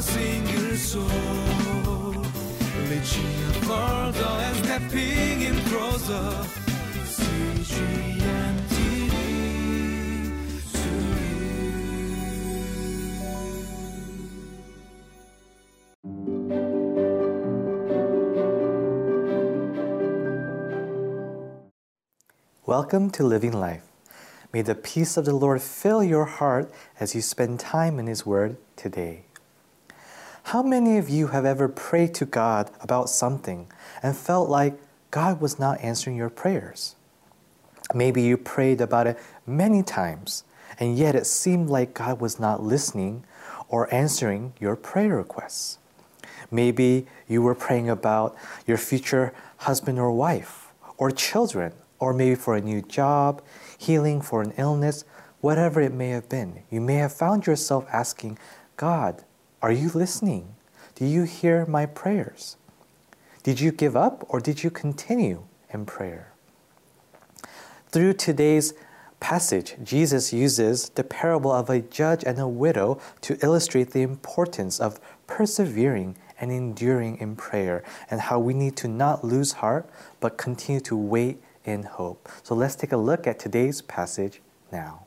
single soul. And stepping in closer. Welcome to Living Life. May the peace of the Lord fill your heart as you spend time in His Word today. How many of you have ever prayed to God about something and felt like God was not answering your prayers? Maybe you prayed about it many times, and yet it seemed like God was not listening or answering your prayer requests. Maybe you were praying about your future husband or wife, or children, or maybe for a new job, healing for an illness, whatever it may have been. You may have found yourself asking, God, are you listening? Do you hear my prayers? Did you give up or did you continue in prayer? Through today's passage, Jesus uses the parable of a judge and a widow to illustrate the importance of persevering and enduring in prayer and how we need to not lose heart but continue to wait in hope. So let's take a look at today's passage now.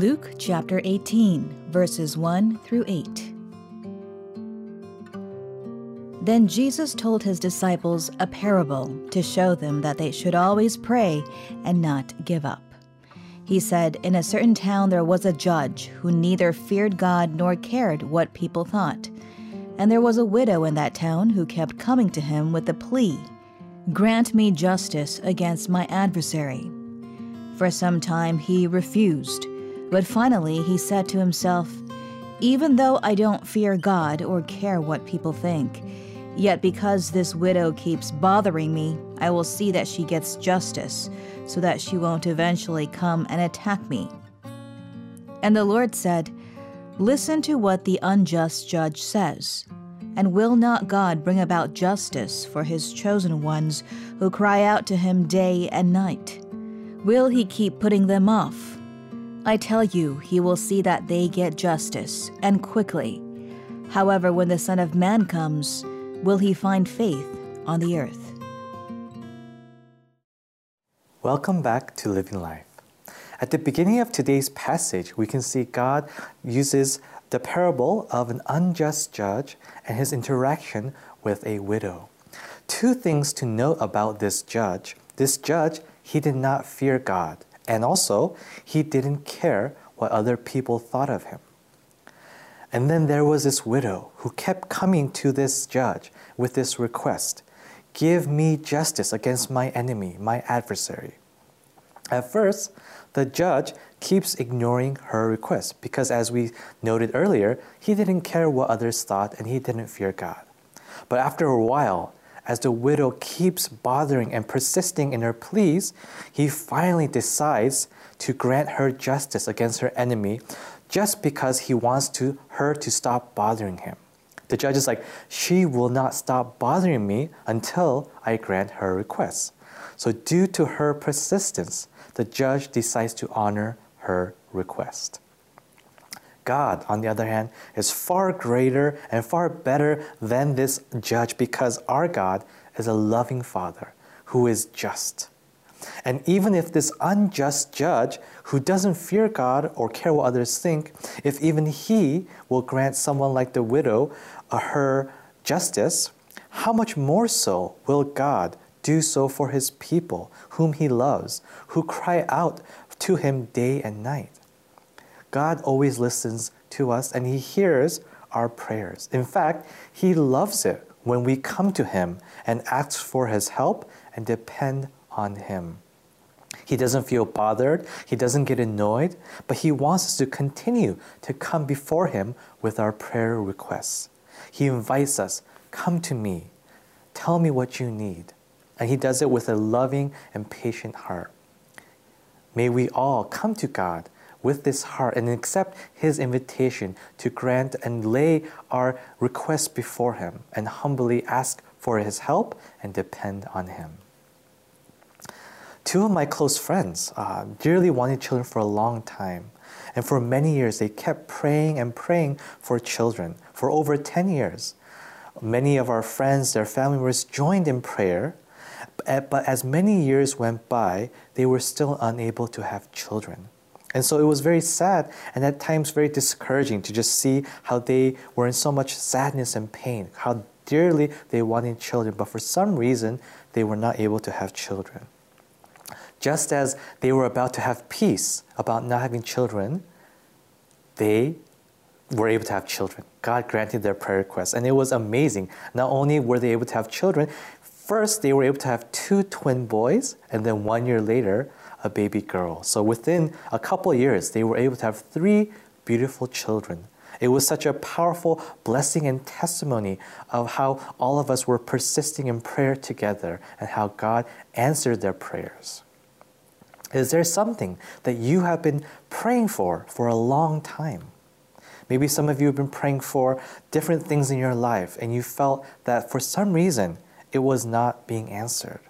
Luke chapter 18, verses 1 through 8. Then Jesus told his disciples a parable to show them that they should always pray and not give up. He said, In a certain town there was a judge who neither feared God nor cared what people thought. And there was a widow in that town who kept coming to him with the plea Grant me justice against my adversary. For some time he refused, but finally he said to himself, Even though I don't fear God or care what people think, yet because this widow keeps bothering me, I will see that she gets justice so that she won't eventually come and attack me. And the Lord said, Listen to what the unjust judge says. And will not God bring about justice for his chosen ones who cry out to him day and night? Will he keep putting them off? I tell you, he will see that they get justice, and quickly. However, when the Son of Man comes, will he find faith on the earth? Welcome back to Living Life. At the beginning of today's passage, we can see God uses the parable of an unjust judge and his interaction with a widow. Two things to note about this judge. This judge, he did not fear God, and also he didn't care what other people thought of him. And then there was this widow who kept coming to this judge with this request Give me justice against my enemy, my adversary. At first, the judge keeps ignoring her request because, as we noted earlier, he didn't care what others thought and he didn't fear God. But after a while, as the widow keeps bothering and persisting in her pleas, he finally decides to grant her justice against her enemy just because he wants to, her to stop bothering him. The judge is like, she will not stop bothering me until I grant her request. So, due to her persistence, the judge decides to honor her request. God, on the other hand, is far greater and far better than this judge because our God is a loving Father who is just. And even if this unjust judge, who doesn't fear God or care what others think, if even he will grant someone like the widow her justice, how much more so will God do so for his people, whom he loves, who cry out to him day and night? God always listens to us and he hears our prayers. In fact, he loves it when we come to him and ask for his help and depend on him. He doesn't feel bothered, he doesn't get annoyed, but he wants us to continue to come before him with our prayer requests. He invites us, Come to me, tell me what you need. And He does it with a loving and patient heart. May we all come to God with this heart and accept His invitation to grant and lay our requests before Him and humbly ask for His help and depend on Him. Two of my close friends uh, dearly wanted children for a long time. And for many years, they kept praying and praying for children for over 10 years. Many of our friends, their family members joined in prayer, but as many years went by, they were still unable to have children. And so it was very sad and at times very discouraging to just see how they were in so much sadness and pain, how dearly they wanted children, but for some reason they were not able to have children. Just as they were about to have peace about not having children, they were able to have children. God granted their prayer request, and it was amazing. Not only were they able to have children, first they were able to have two twin boys, and then one year later, a baby girl. So within a couple years, they were able to have three beautiful children. It was such a powerful blessing and testimony of how all of us were persisting in prayer together and how God answered their prayers. Is there something that you have been praying for for a long time? Maybe some of you have been praying for different things in your life and you felt that for some reason it was not being answered.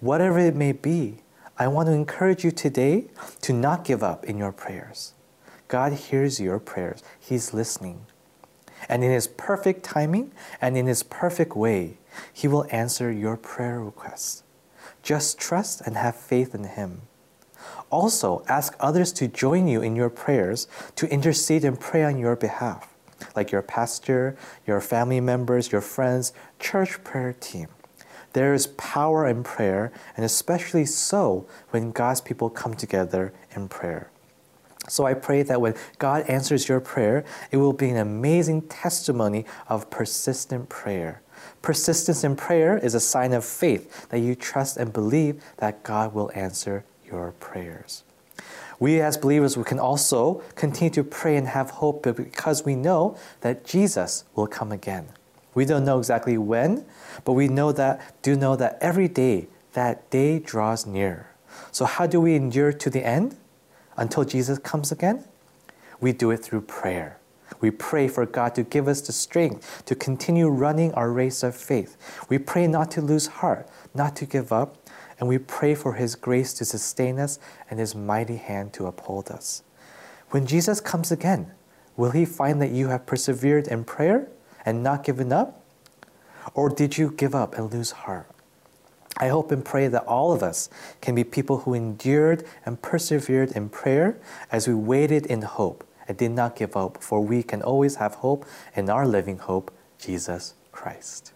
Whatever it may be, I want to encourage you today to not give up in your prayers. God hears your prayers, He's listening. And in His perfect timing and in His perfect way, He will answer your prayer requests. Just trust and have faith in Him. Also, ask others to join you in your prayers to intercede and pray on your behalf, like your pastor, your family members, your friends, church prayer team. There is power in prayer, and especially so when God's people come together in prayer. So I pray that when God answers your prayer, it will be an amazing testimony of persistent prayer. Persistence in prayer is a sign of faith that you trust and believe that God will answer your prayers. We as believers, we can also continue to pray and have hope because we know that Jesus will come again. We don't know exactly when, but we know that, do know that every day that day draws near. So how do we endure to the end until Jesus comes again? We do it through prayer. We pray for God to give us the strength to continue running our race of faith. We pray not to lose heart, not to give up, and we pray for His grace to sustain us and His mighty hand to uphold us. When Jesus comes again, will He find that you have persevered in prayer and not given up? Or did you give up and lose heart? I hope and pray that all of us can be people who endured and persevered in prayer as we waited in hope and did not give up, for we can always have hope in our living hope, Jesus Christ.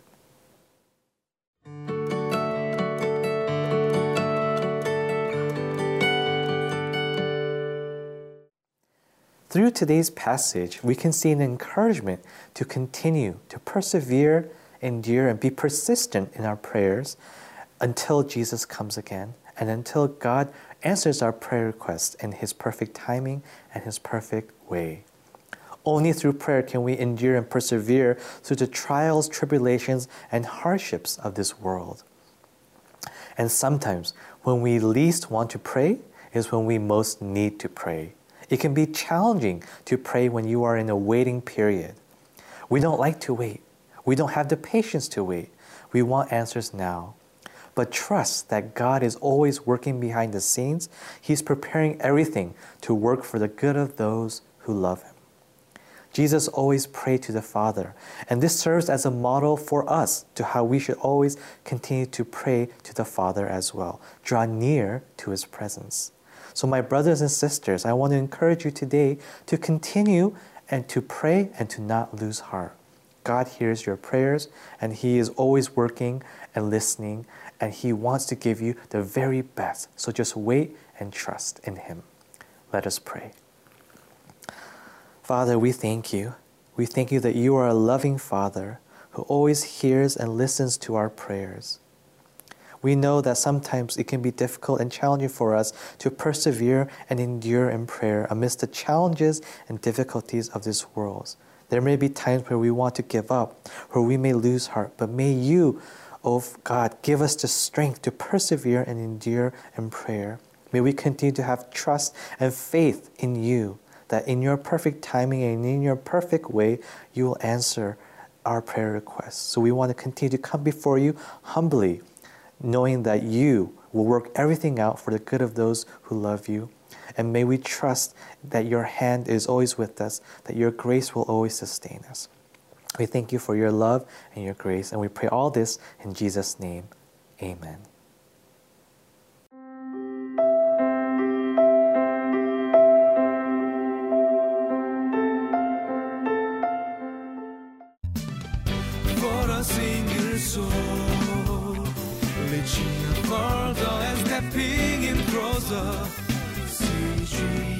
Through today's passage, we can see an encouragement to continue to persevere, endure, and be persistent in our prayers until Jesus comes again and until God answers our prayer requests in His perfect timing and His perfect way. Only through prayer can we endure and persevere through the trials, tribulations, and hardships of this world. And sometimes, when we least want to pray, is when we most need to pray. It can be challenging to pray when you are in a waiting period. We don't like to wait. We don't have the patience to wait. We want answers now. But trust that God is always working behind the scenes. He's preparing everything to work for the good of those who love Him. Jesus always prayed to the Father, and this serves as a model for us to how we should always continue to pray to the Father as well. Draw near to His presence. So, my brothers and sisters, I want to encourage you today to continue and to pray and to not lose heart. God hears your prayers, and He is always working and listening, and He wants to give you the very best. So just wait and trust in Him. Let us pray. Father, we thank you. We thank you that you are a loving Father who always hears and listens to our prayers. We know that sometimes it can be difficult and challenging for us to persevere and endure in prayer amidst the challenges and difficulties of this world. There may be times where we want to give up, where we may lose heart, but may you, oh God, give us the strength to persevere and endure in prayer. May we continue to have trust and faith in you, that in your perfect timing and in your perfect way, you will answer our prayer requests. So we want to continue to come before you humbly knowing that you will work everything out for the good of those who love you. And may we trust that your hand is always with us, that your grace will always sustain us. We thank you for your love and your grace, and we pray all this in Jesus' name. Amen. For a single soul, reaching further and stepping in. CGN.